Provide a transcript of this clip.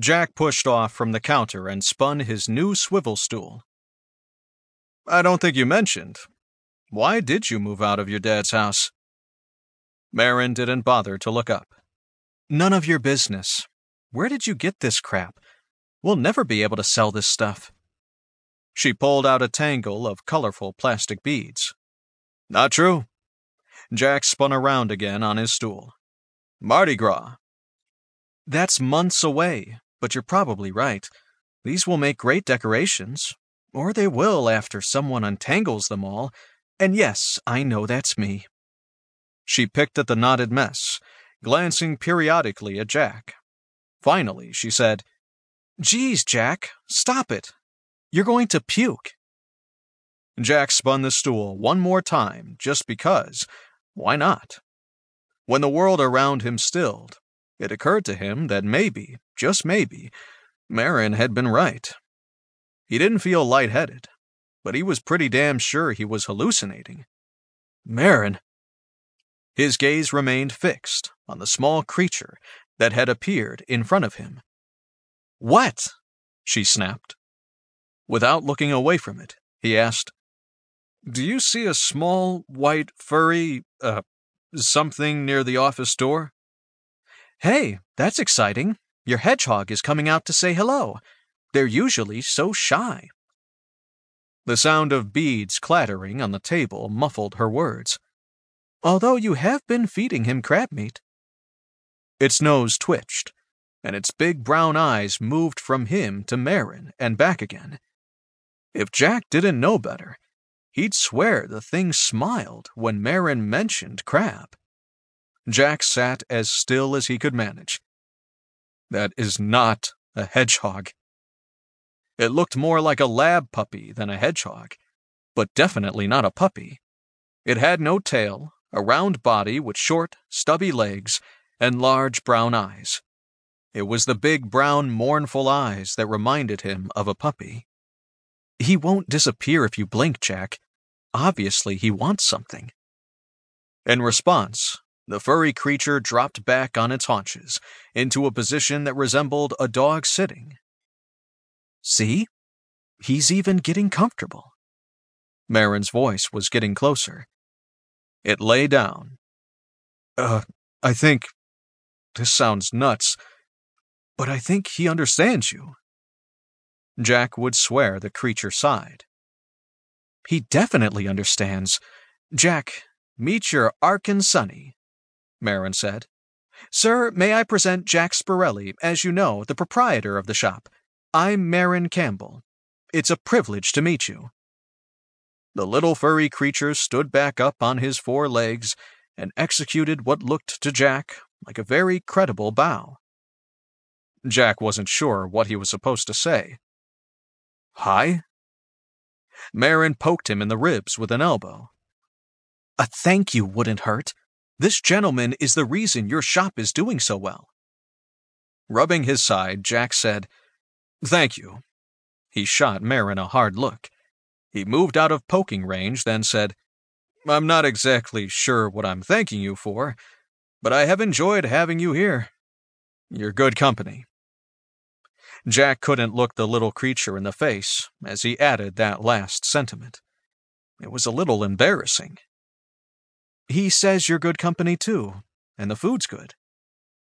Jack pushed off from the counter and spun his new swivel stool. I don't think you mentioned. Why did you move out of your dad's house? Marin didn't bother to look up. None of your business. Where did you get this crap? We'll never be able to sell this stuff. She pulled out a tangle of colorful plastic beads. Not true. Jack spun around again on his stool. Mardi Gras. That's months away, but you're probably right. These will make great decorations. Or they will after someone untangles them all. And yes, I know that's me. She picked at the knotted mess, glancing periodically at Jack. Finally, she said, Geez, Jack, stop it. You're going to puke. Jack spun the stool one more time, just because. Why not? When the world around him stilled, it occurred to him that maybe, just maybe, Marin had been right. He didn't feel lightheaded, but he was pretty damn sure he was hallucinating. Marin. His gaze remained fixed on the small creature that had appeared in front of him. What? she snapped. Without looking away from it, he asked, Do you see a small, white, furry, uh, something near the office door? Hey, that's exciting. Your hedgehog is coming out to say hello. They're usually so shy. The sound of beads clattering on the table muffled her words. Although you have been feeding him crab meat. Its nose twitched, and its big brown eyes moved from him to Marin and back again. If Jack didn't know better, he'd swear the thing smiled when Marin mentioned crab. Jack sat as still as he could manage. That is not a hedgehog. It looked more like a lab puppy than a hedgehog, but definitely not a puppy. It had no tail, a round body with short, stubby legs, and large brown eyes. It was the big brown, mournful eyes that reminded him of a puppy. He won't disappear if you blink, Jack. Obviously, he wants something. In response, the furry creature dropped back on its haunches into a position that resembled a dog sitting. See? He's even getting comfortable. Marin's voice was getting closer. It lay down. Uh, I think this sounds nuts, but I think he understands you. Jack would swear the creature sighed. He definitely understands. Jack, meet your Arkin Sonny, Marin said. Sir, may I present Jack Spirelli, as you know, the proprietor of the shop. I'm Marin Campbell. It's a privilege to meet you. The little furry creature stood back up on his four legs and executed what looked to Jack like a very credible bow. Jack wasn't sure what he was supposed to say. Hi? Marin poked him in the ribs with an elbow. A thank you wouldn't hurt. This gentleman is the reason your shop is doing so well. Rubbing his side, Jack said, Thank you. He shot Marin a hard look. He moved out of poking range, then said, I'm not exactly sure what I'm thanking you for, but I have enjoyed having you here. You're good company. Jack couldn't look the little creature in the face as he added that last sentiment. It was a little embarrassing. He says you're good company too, and the food's good.